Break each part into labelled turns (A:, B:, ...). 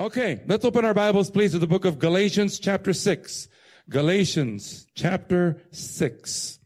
A: Okay, let's open our Bibles, please, to the book of Galatians, chapter 6. Galatians, chapter 6.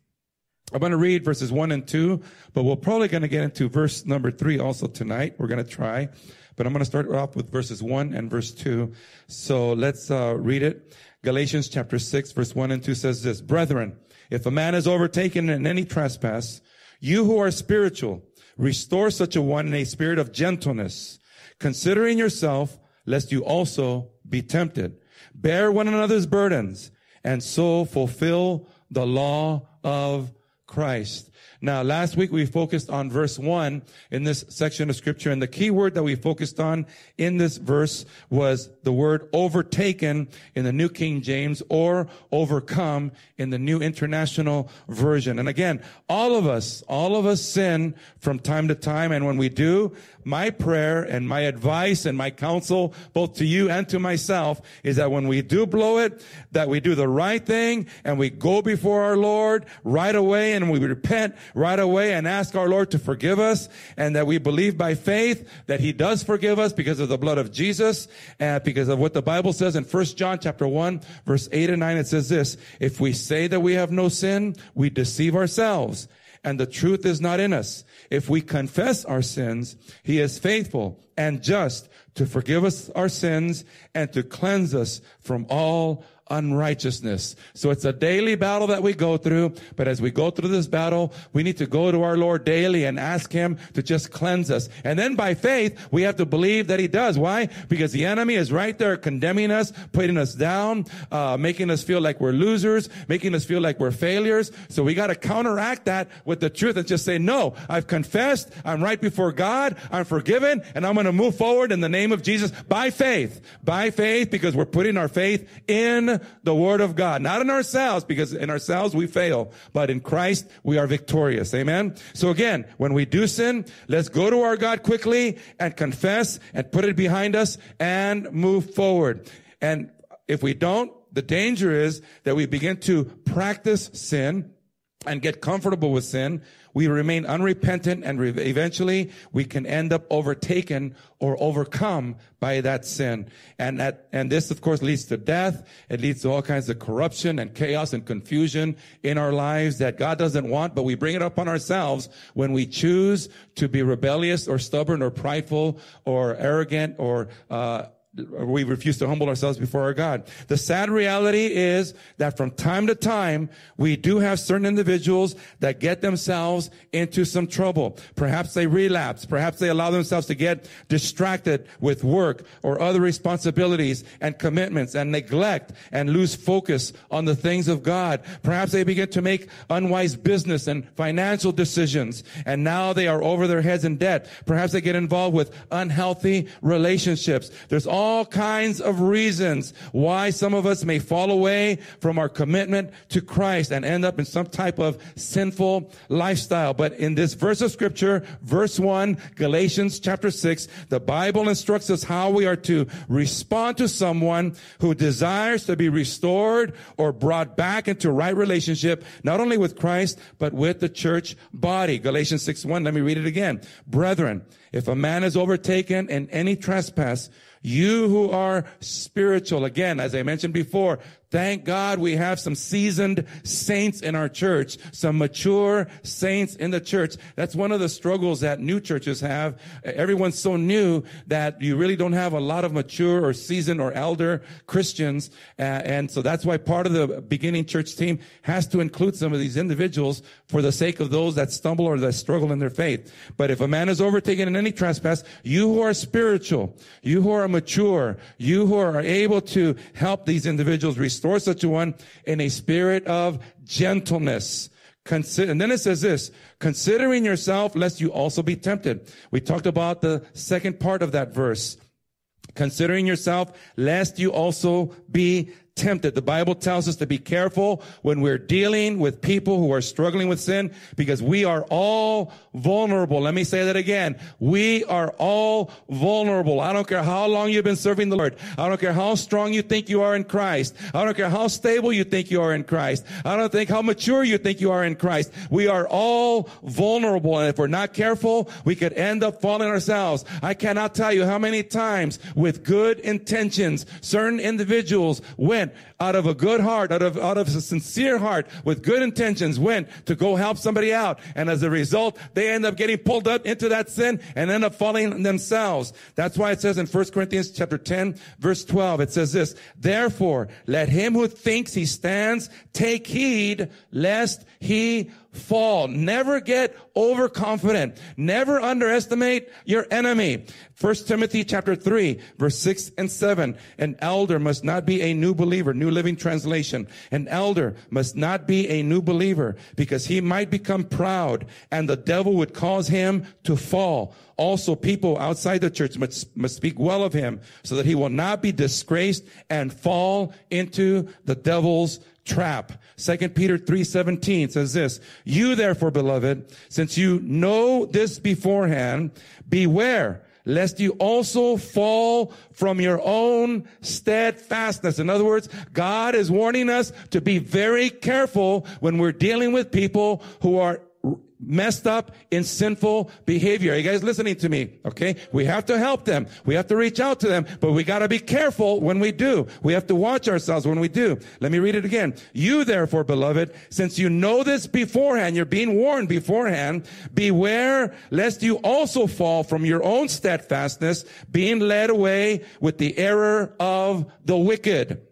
A: I'm going to read verses 1 and 2, but we're probably going to get into verse number 3 also tonight. We're going to try, but I'm going to start off with verses 1 and verse 2. So let's uh, read it. Galatians, chapter 6, verse 1 and 2 says this Brethren, if a man is overtaken in any trespass, you who are spiritual, restore such a one in a spirit of gentleness, considering yourself lest you also be tempted. Bear one another's burdens and so fulfill the law of Christ. Now, last week we focused on verse one in this section of scripture, and the key word that we focused on in this verse was the word overtaken in the New King James or overcome in the New International Version. And again, all of us, all of us sin from time to time, and when we do, my prayer and my advice and my counsel, both to you and to myself, is that when we do blow it, that we do the right thing and we go before our Lord right away and we repent right away and ask our Lord to forgive us and that we believe by faith that He does forgive us because of the blood of Jesus and because of what the Bible says in 1 John chapter 1 verse 8 and 9. It says this, if we say that we have no sin, we deceive ourselves and the truth is not in us. If we confess our sins, he is faithful and just to forgive us our sins and to cleanse us from all unrighteousness. So it's a daily battle that we go through. But as we go through this battle, we need to go to our Lord daily and ask Him to just cleanse us. And then by faith, we have to believe that He does. Why? Because the enemy is right there condemning us, putting us down, uh, making us feel like we're losers, making us feel like we're failures. So we got to counteract that with the truth and just say, no, I've confessed. I'm right before God. I'm forgiven and I'm going to move forward in the name of Jesus by faith, by faith, because we're putting our faith in the word of God, not in ourselves, because in ourselves we fail, but in Christ we are victorious. Amen. So again, when we do sin, let's go to our God quickly and confess and put it behind us and move forward. And if we don't, the danger is that we begin to practice sin and get comfortable with sin we remain unrepentant and re- eventually we can end up overtaken or overcome by that sin. And that, and this of course leads to death. It leads to all kinds of corruption and chaos and confusion in our lives that God doesn't want, but we bring it upon ourselves when we choose to be rebellious or stubborn or prideful or arrogant or, uh, we refuse to humble ourselves before our God. The sad reality is that from time to time, we do have certain individuals that get themselves into some trouble. Perhaps they relapse. Perhaps they allow themselves to get distracted with work or other responsibilities and commitments and neglect and lose focus on the things of God. Perhaps they begin to make unwise business and financial decisions and now they are over their heads in debt. Perhaps they get involved with unhealthy relationships. There's all all kinds of reasons why some of us may fall away from our commitment to Christ and end up in some type of sinful lifestyle. But in this verse of scripture, verse one, Galatians chapter six, the Bible instructs us how we are to respond to someone who desires to be restored or brought back into right relationship, not only with Christ, but with the church body. Galatians 6 1, let me read it again. Brethren, if a man is overtaken in any trespass, you who are spiritual, again, as I mentioned before, Thank God we have some seasoned saints in our church, some mature saints in the church. That's one of the struggles that new churches have. Everyone's so new that you really don't have a lot of mature or seasoned or elder Christians. Uh, and so that's why part of the beginning church team has to include some of these individuals for the sake of those that stumble or that struggle in their faith. But if a man is overtaken in any trespass, you who are spiritual, you who are mature, you who are able to help these individuals such a one in a spirit of gentleness. And then it says this, considering yourself lest you also be tempted. We talked about the second part of that verse. Considering yourself lest you also be tempted. The Bible tells us to be careful when we're dealing with people who are struggling with sin because we are all vulnerable. Let me say that again. We are all vulnerable. I don't care how long you've been serving the Lord. I don't care how strong you think you are in Christ. I don't care how stable you think you are in Christ. I don't think how mature you think you are in Christ. We are all vulnerable. And if we're not careful, we could end up falling ourselves. I cannot tell you how many times with good intentions, certain individuals went Again, out of a good heart, out of, out of a sincere heart, with good intentions, went to go help somebody out. And as a result, they end up getting pulled up into that sin and end up falling themselves. That's why it says in 1 Corinthians chapter 10, verse 12, it says this, therefore, let him who thinks he stands take heed lest he fall. Never get overconfident. Never underestimate your enemy. First Timothy chapter 3, verse 6 and 7. An elder must not be a new believer. New Living Translation. An elder must not be a new believer because he might become proud and the devil would cause him to fall. Also, people outside the church must, must speak well of him so that he will not be disgraced and fall into the devil's trap. Second Peter 3:17 says this, "You therefore, beloved, since you know this beforehand, beware lest you also fall from your own steadfastness. In other words, God is warning us to be very careful when we're dealing with people who are messed up in sinful behavior. Are you guys listening to me? Okay. We have to help them. We have to reach out to them, but we got to be careful when we do. We have to watch ourselves when we do. Let me read it again. You therefore, beloved, since you know this beforehand, you're being warned beforehand, beware lest you also fall from your own steadfastness, being led away with the error of the wicked.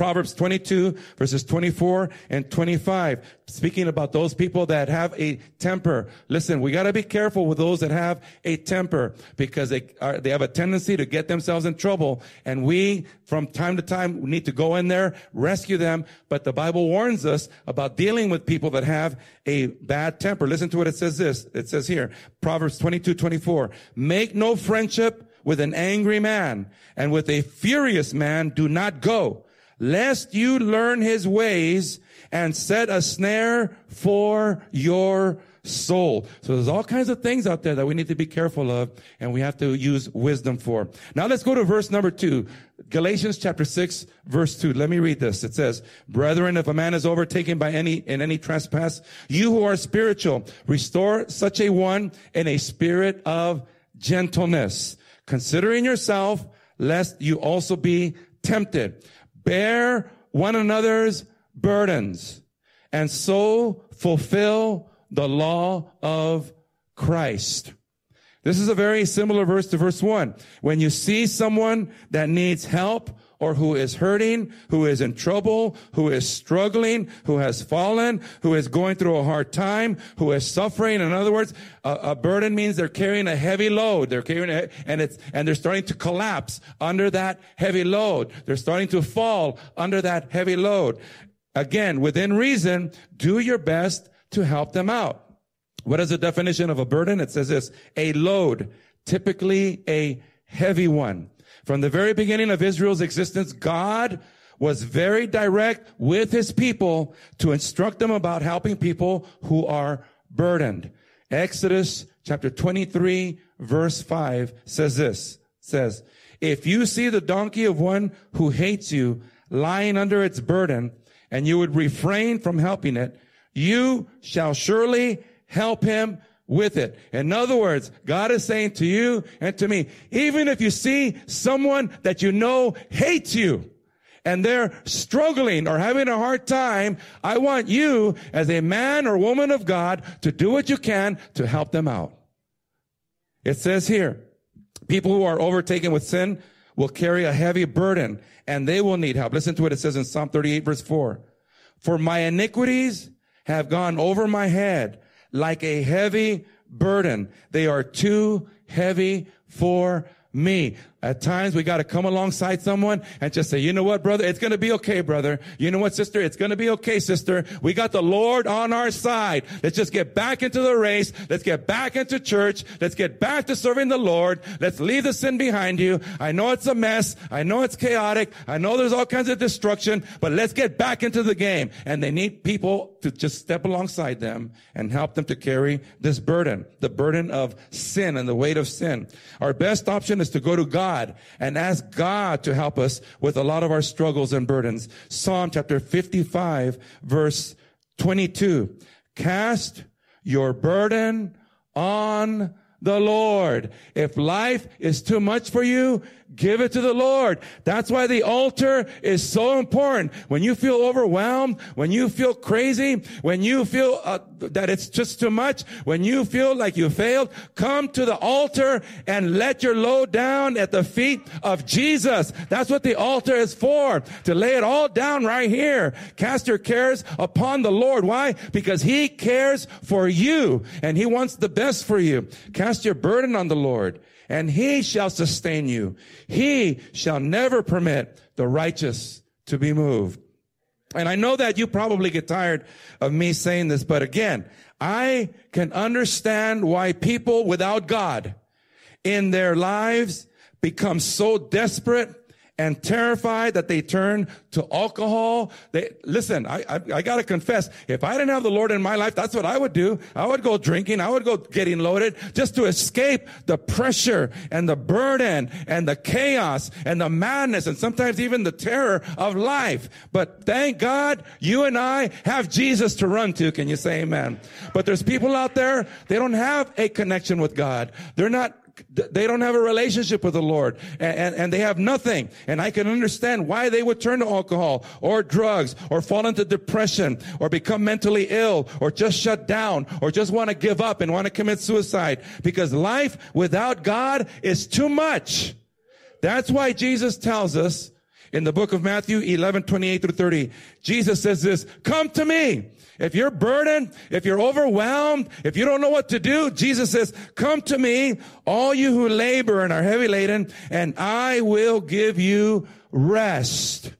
A: Proverbs 22 verses 24 and 25. Speaking about those people that have a temper. Listen, we gotta be careful with those that have a temper because they are, they have a tendency to get themselves in trouble. And we, from time to time, need to go in there, rescue them. But the Bible warns us about dealing with people that have a bad temper. Listen to what it says this. It says here, Proverbs 22, 24. Make no friendship with an angry man and with a furious man do not go lest you learn his ways and set a snare for your soul. So there's all kinds of things out there that we need to be careful of and we have to use wisdom for. Now let's go to verse number two. Galatians chapter 6 verse 2. Let me read this. It says, Brethren, if a man is overtaken by any, in any trespass, you who are spiritual, restore such a one in a spirit of gentleness, considering yourself, lest you also be tempted. Bear one another's burdens and so fulfill the law of Christ. This is a very similar verse to verse one. When you see someone that needs help or who is hurting, who is in trouble, who is struggling, who has fallen, who is going through a hard time, who is suffering. In other words, a, a burden means they're carrying a heavy load. They're carrying a, and it's, and they're starting to collapse under that heavy load. They're starting to fall under that heavy load. Again, within reason, do your best to help them out. What is the definition of a burden? It says this, a load, typically a heavy one. From the very beginning of Israel's existence, God was very direct with his people to instruct them about helping people who are burdened. Exodus chapter 23 verse 5 says this, says, if you see the donkey of one who hates you lying under its burden and you would refrain from helping it, you shall surely help him with it. In other words, God is saying to you and to me, even if you see someone that you know hates you, and they're struggling or having a hard time, I want you as a man or woman of God to do what you can to help them out. It says here, people who are overtaken with sin will carry a heavy burden and they will need help. Listen to what it says in Psalm 38 verse 4. For my iniquities have gone over my head like a heavy burden. They are too heavy for me. At times we got to come alongside someone and just say, you know what, brother? It's going to be okay, brother. You know what, sister? It's going to be okay, sister. We got the Lord on our side. Let's just get back into the race. Let's get back into church. Let's get back to serving the Lord. Let's leave the sin behind you. I know it's a mess. I know it's chaotic. I know there's all kinds of destruction, but let's get back into the game. And they need people to just step alongside them and help them to carry this burden, the burden of sin and the weight of sin. Our best option is to go to God God and ask God to help us with a lot of our struggles and burdens. Psalm chapter 55 verse 22. Cast your burden on the Lord. If life is too much for you, Give it to the Lord. That's why the altar is so important. When you feel overwhelmed, when you feel crazy, when you feel uh, that it's just too much, when you feel like you failed, come to the altar and let your load down at the feet of Jesus. That's what the altar is for. To lay it all down right here. Cast your cares upon the Lord. Why? Because He cares for you and He wants the best for you. Cast your burden on the Lord and he shall sustain you. He shall never permit the righteous to be moved. And I know that you probably get tired of me saying this, but again, I can understand why people without God in their lives become so desperate and terrified that they turn to alcohol. They, listen, I, I, I, gotta confess, if I didn't have the Lord in my life, that's what I would do. I would go drinking. I would go getting loaded just to escape the pressure and the burden and the chaos and the madness and sometimes even the terror of life. But thank God you and I have Jesus to run to. Can you say amen? But there's people out there, they don't have a connection with God. They're not they don't have a relationship with the Lord and, and, and, they have nothing. And I can understand why they would turn to alcohol or drugs or fall into depression or become mentally ill or just shut down or just want to give up and want to commit suicide because life without God is too much. That's why Jesus tells us in the book of Matthew 11, 28 through 30, Jesus says this, come to me. If you're burdened, if you're overwhelmed, if you don't know what to do, Jesus says, come to me, all you who labor and are heavy laden, and I will give you rest.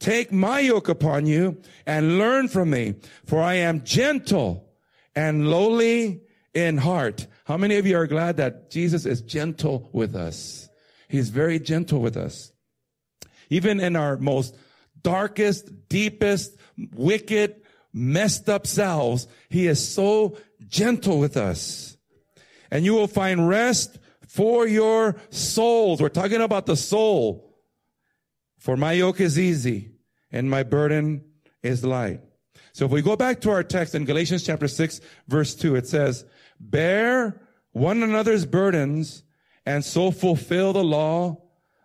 A: Take my yoke upon you and learn from me, for I am gentle and lowly in heart. How many of you are glad that Jesus is gentle with us? He's very gentle with us. Even in our most darkest, deepest, wicked, messed up selves, he is so gentle with us. And you will find rest for your souls. We're talking about the soul. For my yoke is easy and my burden is light. So if we go back to our text in Galatians chapter 6 verse 2, it says, bear one another's burdens and so fulfill the law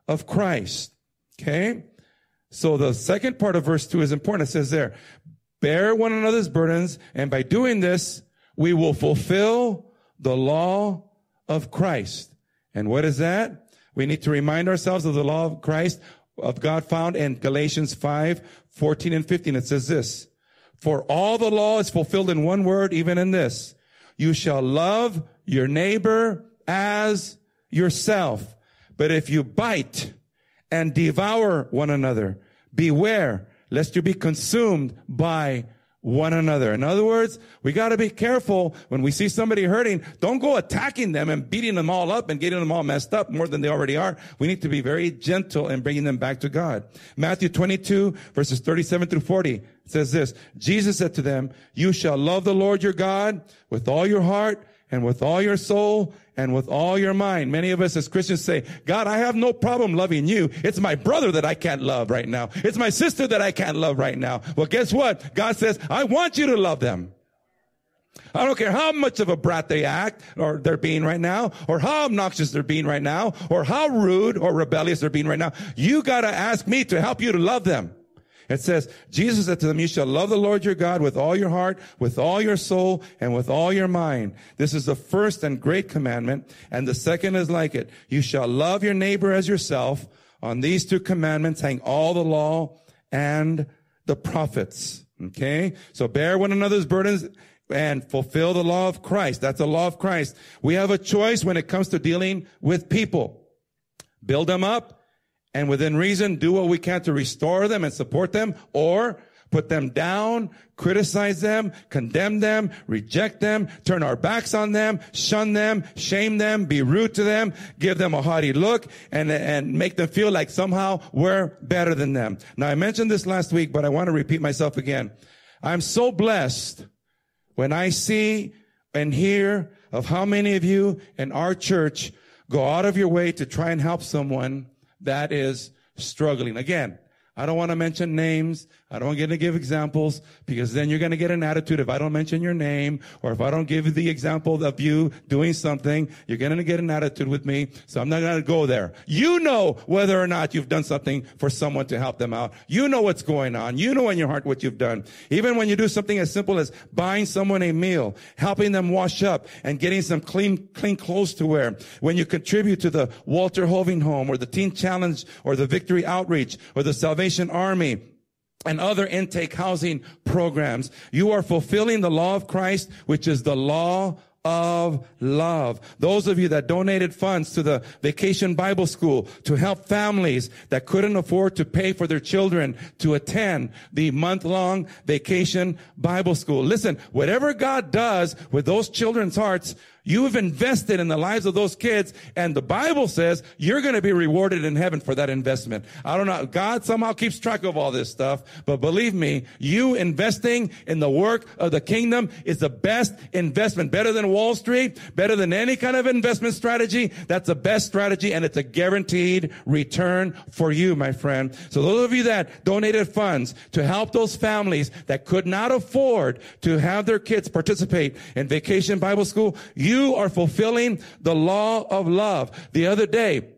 A: of Christ. Okay? So the second part of verse 2 is important. It says there, bear one another's burdens, and by doing this, we will fulfill the law of Christ. And what is that? We need to remind ourselves of the law of Christ, of God found in Galatians 5, 14 and 15. It says this, for all the law is fulfilled in one word, even in this. You shall love your neighbor as yourself. But if you bite and devour one another, beware lest you be consumed by one another. In other words, we got to be careful when we see somebody hurting. Don't go attacking them and beating them all up and getting them all messed up more than they already are. We need to be very gentle in bringing them back to God. Matthew 22 verses 37 through 40 says this, Jesus said to them, you shall love the Lord your God with all your heart and with all your soul and with all your mind. Many of us as Christians say, God, I have no problem loving you. It's my brother that I can't love right now. It's my sister that I can't love right now. Well, guess what? God says, I want you to love them. I don't care how much of a brat they act or they're being right now, or how obnoxious they're being right now, or how rude or rebellious they're being right now. You gotta ask me to help you to love them. It says, Jesus said to them, you shall love the Lord your God with all your heart, with all your soul, and with all your mind. This is the first and great commandment. And the second is like it. You shall love your neighbor as yourself. On these two commandments hang all the law and the prophets. Okay? So bear one another's burdens and fulfill the law of Christ. That's the law of Christ. We have a choice when it comes to dealing with people. build them up, and within reason, do what we can to restore them and support them, or put them down, criticize them, condemn them, reject them, turn our backs on them, shun them, shame them, be rude to them, give them a haughty look, and, and make them feel like somehow we're better than them. Now I mentioned this last week, but I want to repeat myself again. I'm so blessed when I see and hear of how many of you in our church go out of your way to try and help someone that is struggling. Again, I don't want to mention names. I don't want to give examples because then you're going to get an attitude if I don't mention your name or if I don't give the example of you doing something, you're going to get an attitude with me. So I'm not going to go there. You know whether or not you've done something for someone to help them out. You know what's going on. You know in your heart what you've done. Even when you do something as simple as buying someone a meal, helping them wash up and getting some clean, clean clothes to wear. When you contribute to the Walter Hoving Home or the Teen Challenge or the Victory Outreach or the Salvation Army and other intake housing programs. You are fulfilling the law of Christ, which is the law of love. Those of you that donated funds to the vacation Bible school to help families that couldn't afford to pay for their children to attend the month long vacation Bible school. Listen, whatever God does with those children's hearts, you have invested in the lives of those kids, and the Bible says you're going to be rewarded in heaven for that investment. I don't know. God somehow keeps track of all this stuff, but believe me, you investing in the work of the kingdom is the best investment. Better than Wall Street, better than any kind of investment strategy. That's the best strategy, and it's a guaranteed return for you, my friend. So those of you that donated funds to help those families that could not afford to have their kids participate in vacation Bible school, you you are fulfilling the law of love. The other day,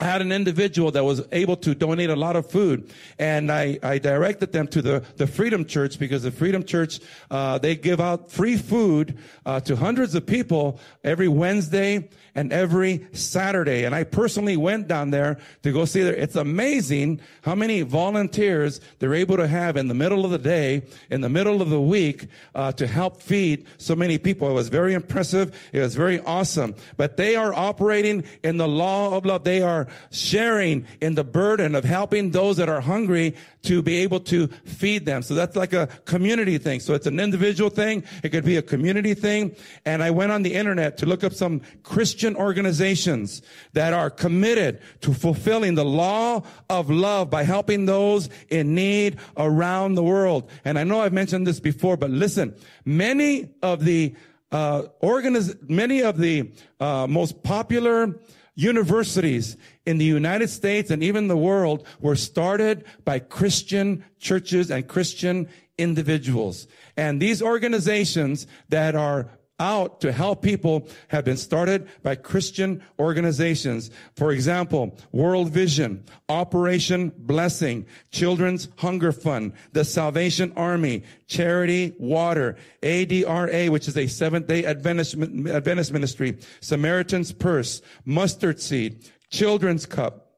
A: I had an individual that was able to donate a lot of food, and I, I directed them to the, the Freedom Church because the Freedom Church uh, they give out free food uh, to hundreds of people every Wednesday and every Saturday. And I personally went down there to go see there. It's amazing how many volunteers they're able to have in the middle of the day, in the middle of the week, uh, to help feed so many people. It was very impressive. It was very awesome. But they are operating in the law of love. They are sharing in the burden of helping those that are hungry to be able to feed them. So that's like a community thing. So it's an individual thing. It could be a community thing. And I went on the internet to look up some Christian organizations that are committed to fulfilling the law of love by helping those in need around the world. And I know I've mentioned this before, but listen, many of the uh, organiz- many of the uh, most popular universities in the United States and even the world were started by Christian churches and Christian individuals. And these organizations that are out to help people have been started by Christian organizations. For example, World Vision, Operation Blessing, Children's Hunger Fund, the Salvation Army, Charity Water, ADRA, which is a Seventh day Adventist, Adventist ministry, Samaritan's Purse, Mustard Seed, Children's Cup,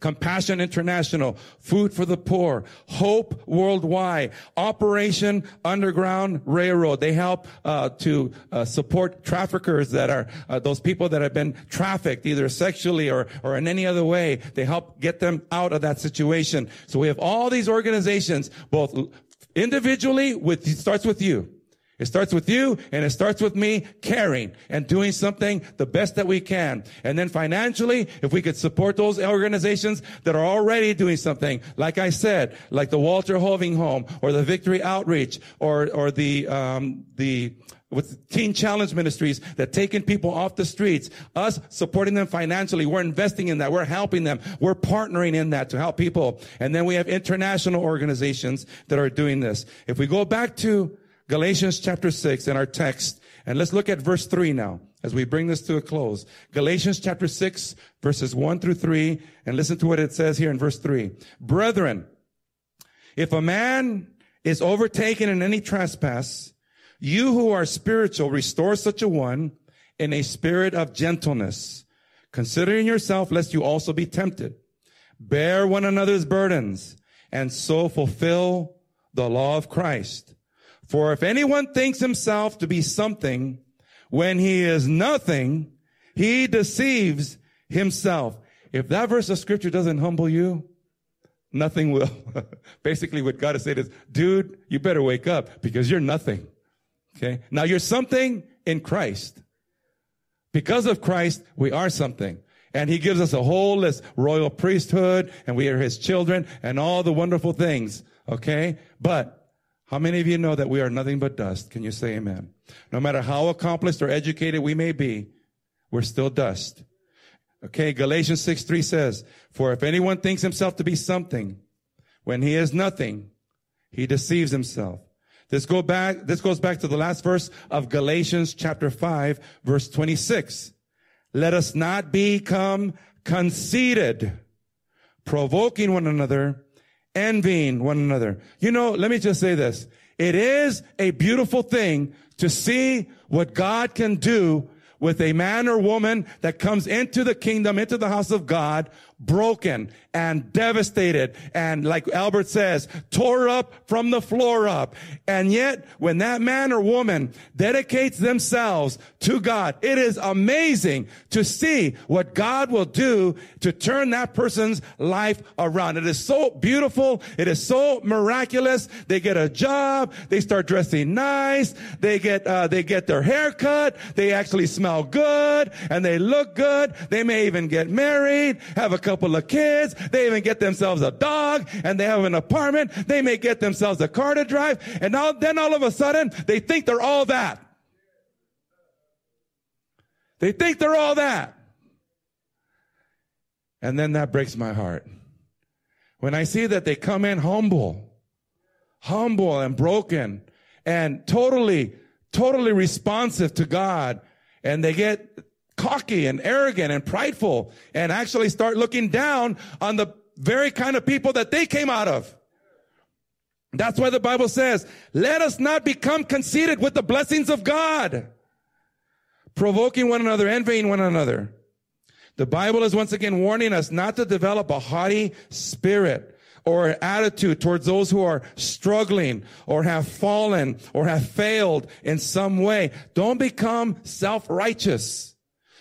A: Compassion International, Food for the Poor, Hope Worldwide, Operation Underground Railroad. They help uh, to uh, support traffickers that are uh, those people that have been trafficked either sexually or or in any other way. They help get them out of that situation. So we have all these organizations, both individually. With it starts with you. It starts with you and it starts with me caring and doing something the best that we can. And then financially, if we could support those organizations that are already doing something, like I said, like the Walter Hoving Home or the Victory Outreach or, or the, um, the, with Teen Challenge Ministries that taking people off the streets, us supporting them financially. We're investing in that. We're helping them. We're partnering in that to help people. And then we have international organizations that are doing this. If we go back to Galatians chapter 6 in our text. And let's look at verse 3 now as we bring this to a close. Galatians chapter 6 verses 1 through 3 and listen to what it says here in verse 3. Brethren, if a man is overtaken in any trespass, you who are spiritual restore such a one in a spirit of gentleness, considering yourself lest you also be tempted. Bear one another's burdens and so fulfill the law of Christ. For if anyone thinks himself to be something when he is nothing, he deceives himself. If that verse of scripture doesn't humble you, nothing will. Basically what God has said is, dude, you better wake up because you're nothing. Okay. Now you're something in Christ. Because of Christ, we are something. And he gives us a whole list, royal priesthood, and we are his children, and all the wonderful things. Okay? But, how many of you know that we are nothing but dust? Can you say amen? No matter how accomplished or educated we may be, we're still dust. Okay, Galatians 6 3 says, For if anyone thinks himself to be something, when he is nothing, he deceives himself. This go back, this goes back to the last verse of Galatians chapter 5, verse 26. Let us not become conceited, provoking one another, envying one another. You know, let me just say this. It is a beautiful thing to see what God can do with a man or woman that comes into the kingdom, into the house of God, broken and devastated and like Albert says, tore up from the floor up. And yet when that man or woman dedicates themselves to God, it is amazing to see what God will do to turn that person's life around. It is so beautiful. It is so miraculous. They get a job. They start dressing nice. They get, uh, they get their hair cut. They actually smell good and they look good. They may even get married, have a couple of kids. They even get themselves a dog and they have an apartment. They may get themselves a car to drive. And then all of a sudden, they think they're all that. They think they're all that. And then that breaks my heart. When I see that they come in humble, humble and broken and totally, totally responsive to God and they get cocky and arrogant and prideful and actually start looking down on the very kind of people that they came out of. That's why the Bible says, let us not become conceited with the blessings of God, provoking one another, envying one another. The Bible is once again warning us not to develop a haughty spirit or attitude towards those who are struggling or have fallen or have failed in some way. Don't become self-righteous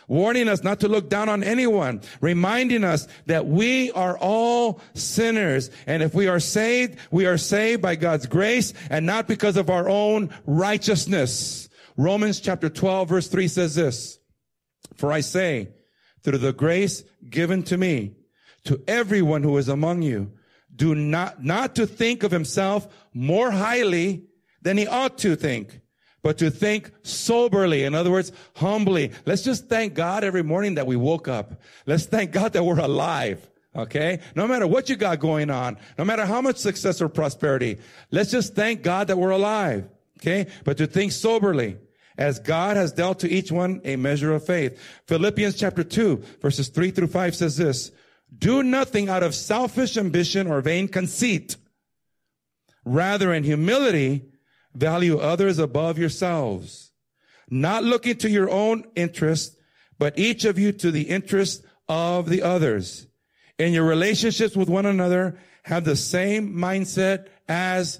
A: warning us not to look down on anyone, reminding us that we are all sinners. And if we are saved, we are saved by God's grace and not because of our own righteousness. Romans chapter 12 verse 3 says this, For I say, through the grace given to me, to everyone who is among you, do not, not to think of himself more highly than he ought to think but to think soberly. In other words, humbly. Let's just thank God every morning that we woke up. Let's thank God that we're alive. Okay? No matter what you got going on, no matter how much success or prosperity, let's just thank God that we're alive. Okay? But to think soberly as God has dealt to each one a measure of faith. Philippians chapter 2 verses 3 through 5 says this, do nothing out of selfish ambition or vain conceit. Rather in humility, Value others above yourselves, not looking to your own interest, but each of you to the interest of the others. In your relationships with one another, have the same mindset as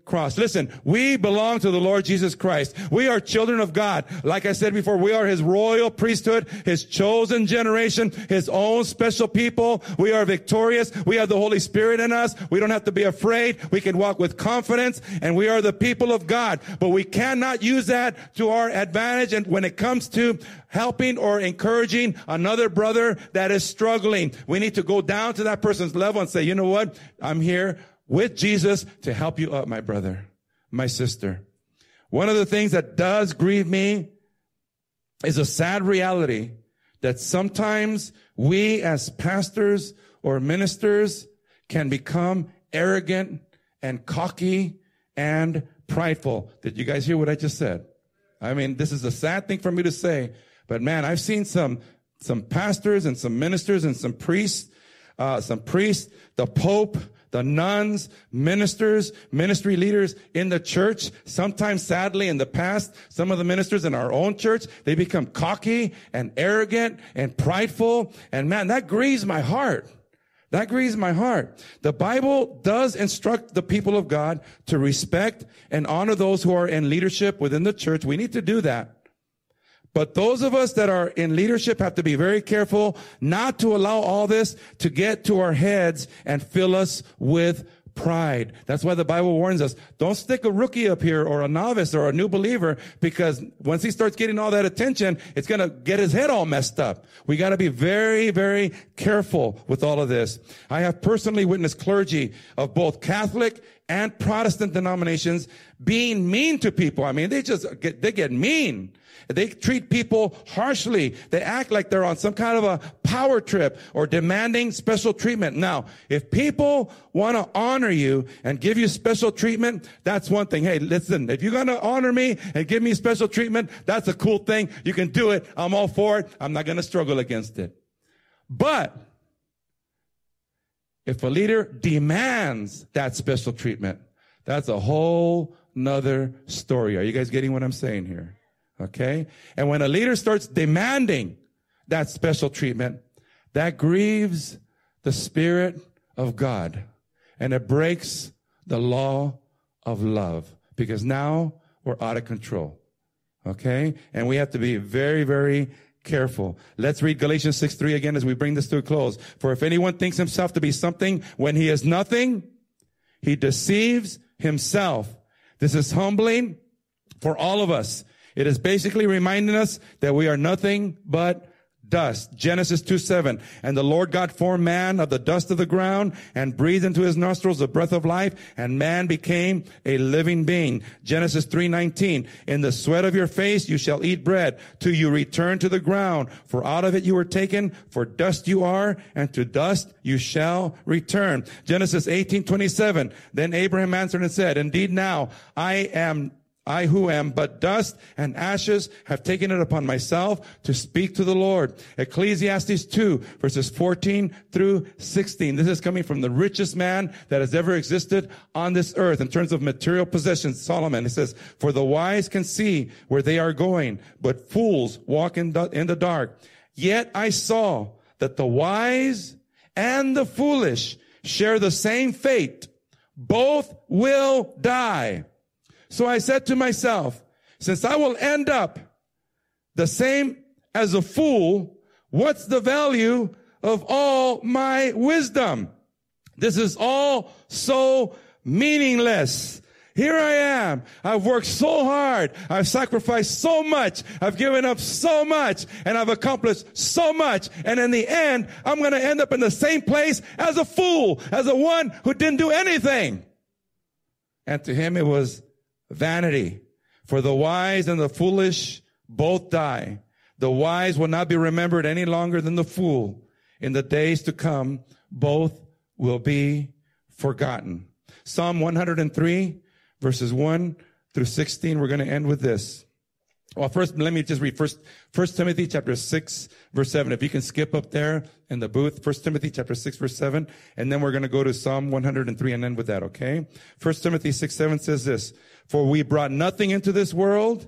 A: cross. Listen, we belong to the Lord Jesus Christ. We are children of God. Like I said before, we are his royal priesthood, his chosen generation, his own special people. We are victorious. We have the Holy Spirit in us. We don't have to be afraid. We can walk with confidence and we are the people of God. But we cannot use that to our advantage. And when it comes to helping or encouraging another brother that is struggling. We need to go down to that person's level and say, you know what? I'm here with Jesus to help you up, my brother, my sister. One of the things that does grieve me is a sad reality that sometimes we as pastors or ministers can become arrogant and cocky and prideful. Did you guys hear what I just said? I mean, this is a sad thing for me to say, but man, I've seen some, some pastors and some ministers and some priests, uh, some priests, the Pope, the nuns, ministers, ministry leaders in the church. Sometimes sadly in the past, some of the ministers in our own church, they become cocky and arrogant and prideful. And man, that grieves my heart. That grieves my heart. The Bible does instruct the people of God to respect and honor those who are in leadership within the church. We need to do that. But those of us that are in leadership have to be very careful not to allow all this to get to our heads and fill us with pride. That's why the Bible warns us, don't stick a rookie up here or a novice or a new believer because once he starts getting all that attention, it's going to get his head all messed up. We got to be very, very careful with all of this. I have personally witnessed clergy of both Catholic and Protestant denominations being mean to people. I mean, they just get, they get mean. They treat people harshly. They act like they're on some kind of a power trip or demanding special treatment. Now, if people want to honor you and give you special treatment, that's one thing. Hey, listen, if you're going to honor me and give me special treatment, that's a cool thing. You can do it. I'm all for it. I'm not going to struggle against it. But if a leader demands that special treatment, that's a whole nother story. Are you guys getting what I'm saying here? Okay? And when a leader starts demanding that special treatment, that grieves the Spirit of God and it breaks the law of love because now we're out of control. Okay? And we have to be very, very careful. Let's read Galatians 6 3 again as we bring this to a close. For if anyone thinks himself to be something when he is nothing, he deceives himself. This is humbling for all of us. It is basically reminding us that we are nothing but dust. Genesis 2 7. And the Lord God formed man of the dust of the ground and breathed into his nostrils the breath of life and man became a living being. Genesis 3 19. In the sweat of your face you shall eat bread till you return to the ground. For out of it you were taken, for dust you are, and to dust you shall return. Genesis 18 27. Then Abraham answered and said, Indeed now I am I who am but dust and ashes have taken it upon myself to speak to the Lord. Ecclesiastes 2 verses 14 through 16. This is coming from the richest man that has ever existed on this earth in terms of material possessions. Solomon, it says, for the wise can see where they are going, but fools walk in the, in the dark. Yet I saw that the wise and the foolish share the same fate. Both will die. So I said to myself, since I will end up the same as a fool, what's the value of all my wisdom? This is all so meaningless. Here I am. I've worked so hard. I've sacrificed so much. I've given up so much and I've accomplished so much. And in the end, I'm going to end up in the same place as a fool, as a one who didn't do anything. And to him, it was vanity. For the wise and the foolish both die. The wise will not be remembered any longer than the fool. In the days to come, both will be forgotten. Psalm 103 verses 1 through 16. We're going to end with this. Well, first, let me just read first, first Timothy chapter 6, verse 7. If you can skip up there in the booth, first Timothy chapter 6, verse 7, and then we're going to go to Psalm 103 and end with that, okay? First Timothy 6, 7 says this, for we brought nothing into this world,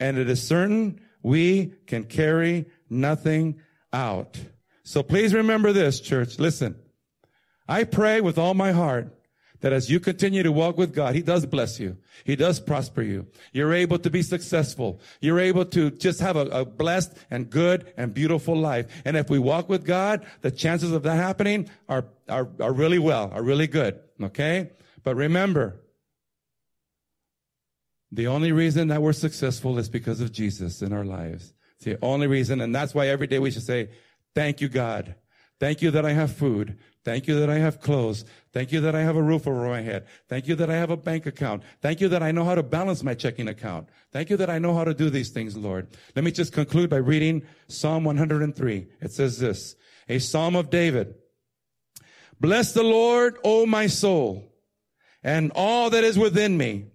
A: and it is certain we can carry nothing out. So please remember this, church. Listen, I pray with all my heart that as you continue to walk with God, He does bless you. He does prosper you. You're able to be successful. You're able to just have a, a, blessed and good and beautiful life. And if we walk with God, the chances of that happening are, are, are really well, are really good. Okay? But remember, the only reason that we're successful is because of Jesus in our lives. It's the only reason. And that's why every day we should say, thank you, God. Thank you that I have food. Thank you that I have clothes. Thank you that I have a roof over my head. Thank you that I have a bank account. Thank you that I know how to balance my checking account. Thank you that I know how to do these things, Lord. Let me just conclude by reading Psalm 103. It says this, a Psalm of David. Bless the Lord, O my soul, and all that is within me.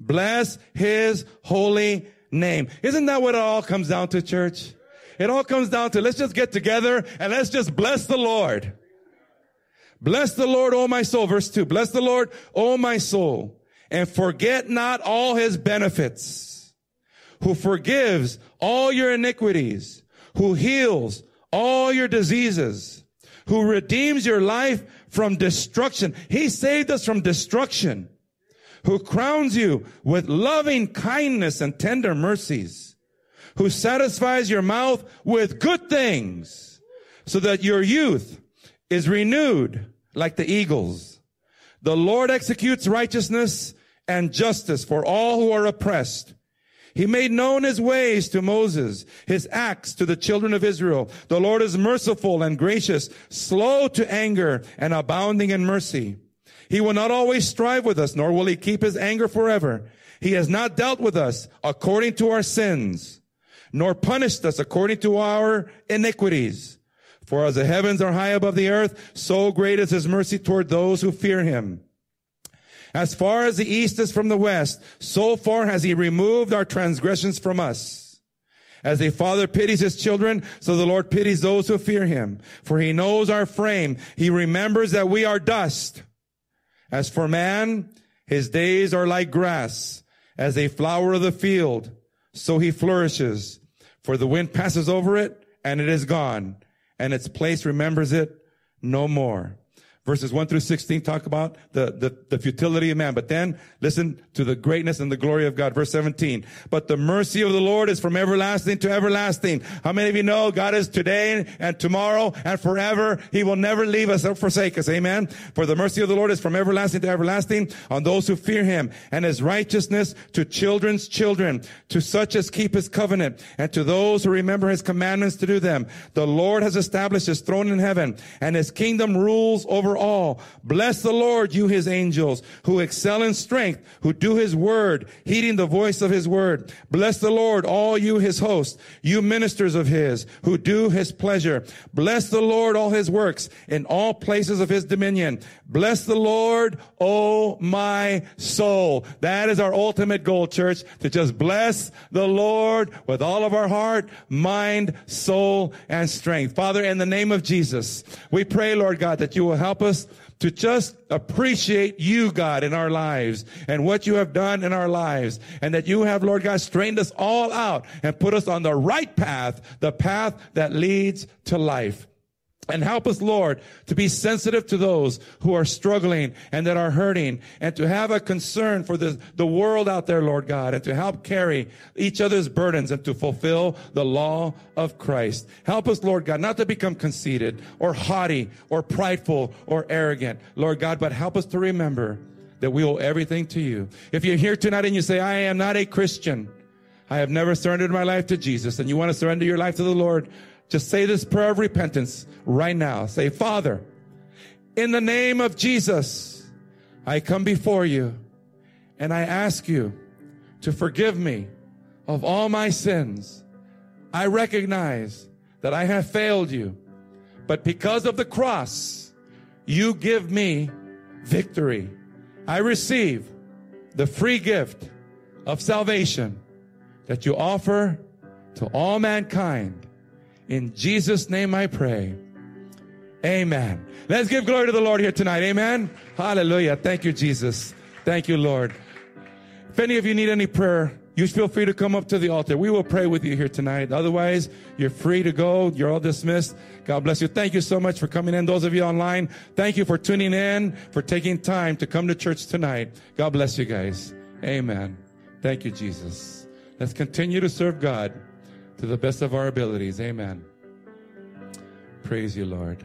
A: Bless his holy name. Isn't that what it all comes down to, church? It all comes down to let's just get together and let's just bless the Lord. Bless the Lord, O my soul. Verse two. Bless the Lord, O my soul, and forget not all his benefits, who forgives all your iniquities, who heals all your diseases, who redeems your life from destruction. He saved us from destruction, who crowns you with loving kindness and tender mercies, who satisfies your mouth with good things so that your youth is renewed like the eagles. The Lord executes righteousness and justice for all who are oppressed. He made known his ways to Moses, his acts to the children of Israel. The Lord is merciful and gracious, slow to anger and abounding in mercy. He will not always strive with us, nor will he keep his anger forever. He has not dealt with us according to our sins, nor punished us according to our iniquities. For as the heavens are high above the earth, so great is his mercy toward those who fear him. As far as the east is from the west, so far has he removed our transgressions from us. As a father pities his children, so the Lord pities those who fear him. For he knows our frame. He remembers that we are dust. As for man, his days are like grass, as a flower of the field. So he flourishes. For the wind passes over it, and it is gone and its place remembers it no more. Verses 1 through 16 talk about the, the, the, futility of man. But then listen to the greatness and the glory of God. Verse 17. But the mercy of the Lord is from everlasting to everlasting. How many of you know God is today and tomorrow and forever? He will never leave us or forsake us. Amen. For the mercy of the Lord is from everlasting to everlasting on those who fear him and his righteousness to children's children, to such as keep his covenant and to those who remember his commandments to do them. The Lord has established his throne in heaven and his kingdom rules over all. Bless the Lord, you his angels, who excel in strength, who do his word, heeding the voice of his word. Bless the Lord, all you his hosts, you ministers of his, who do his pleasure. Bless the Lord, all his works, in all places of his dominion. Bless the Lord, oh my soul. That is our ultimate goal, church, to just bless the Lord with all of our heart, mind, soul, and strength. Father, in the name of Jesus, we pray, Lord God, that you will help us to just appreciate you, God, in our lives and what you have done in our lives and that you have, Lord God, strained us all out and put us on the right path, the path that leads to life. And help us, Lord, to be sensitive to those who are struggling and that are hurting and to have a concern for the, the world out there, Lord God, and to help carry each other's burdens and to fulfill the law of Christ. Help us, Lord God, not to become conceited or haughty or prideful or arrogant, Lord God, but help us to remember that we owe everything to you. If you're here tonight and you say, I am not a Christian, I have never surrendered my life to Jesus, and you want to surrender your life to the Lord, just say this prayer of repentance right now. Say, Father, in the name of Jesus, I come before you and I ask you to forgive me of all my sins. I recognize that I have failed you, but because of the cross, you give me victory. I receive the free gift of salvation that you offer to all mankind in Jesus' name I pray. Amen. Let's give glory to the Lord here tonight. Amen. Hallelujah. Thank you, Jesus. Thank you, Lord. If any of you need any prayer, you feel free to come up to the altar. We will pray with you here tonight. Otherwise, you're free to go. You're all dismissed. God bless you. Thank you so much for coming in. Those of you online, thank you for tuning in, for taking time to come to church tonight. God bless you guys. Amen. Thank you, Jesus. Let's continue to serve God to the best of our abilities. Amen. Praise you, Lord.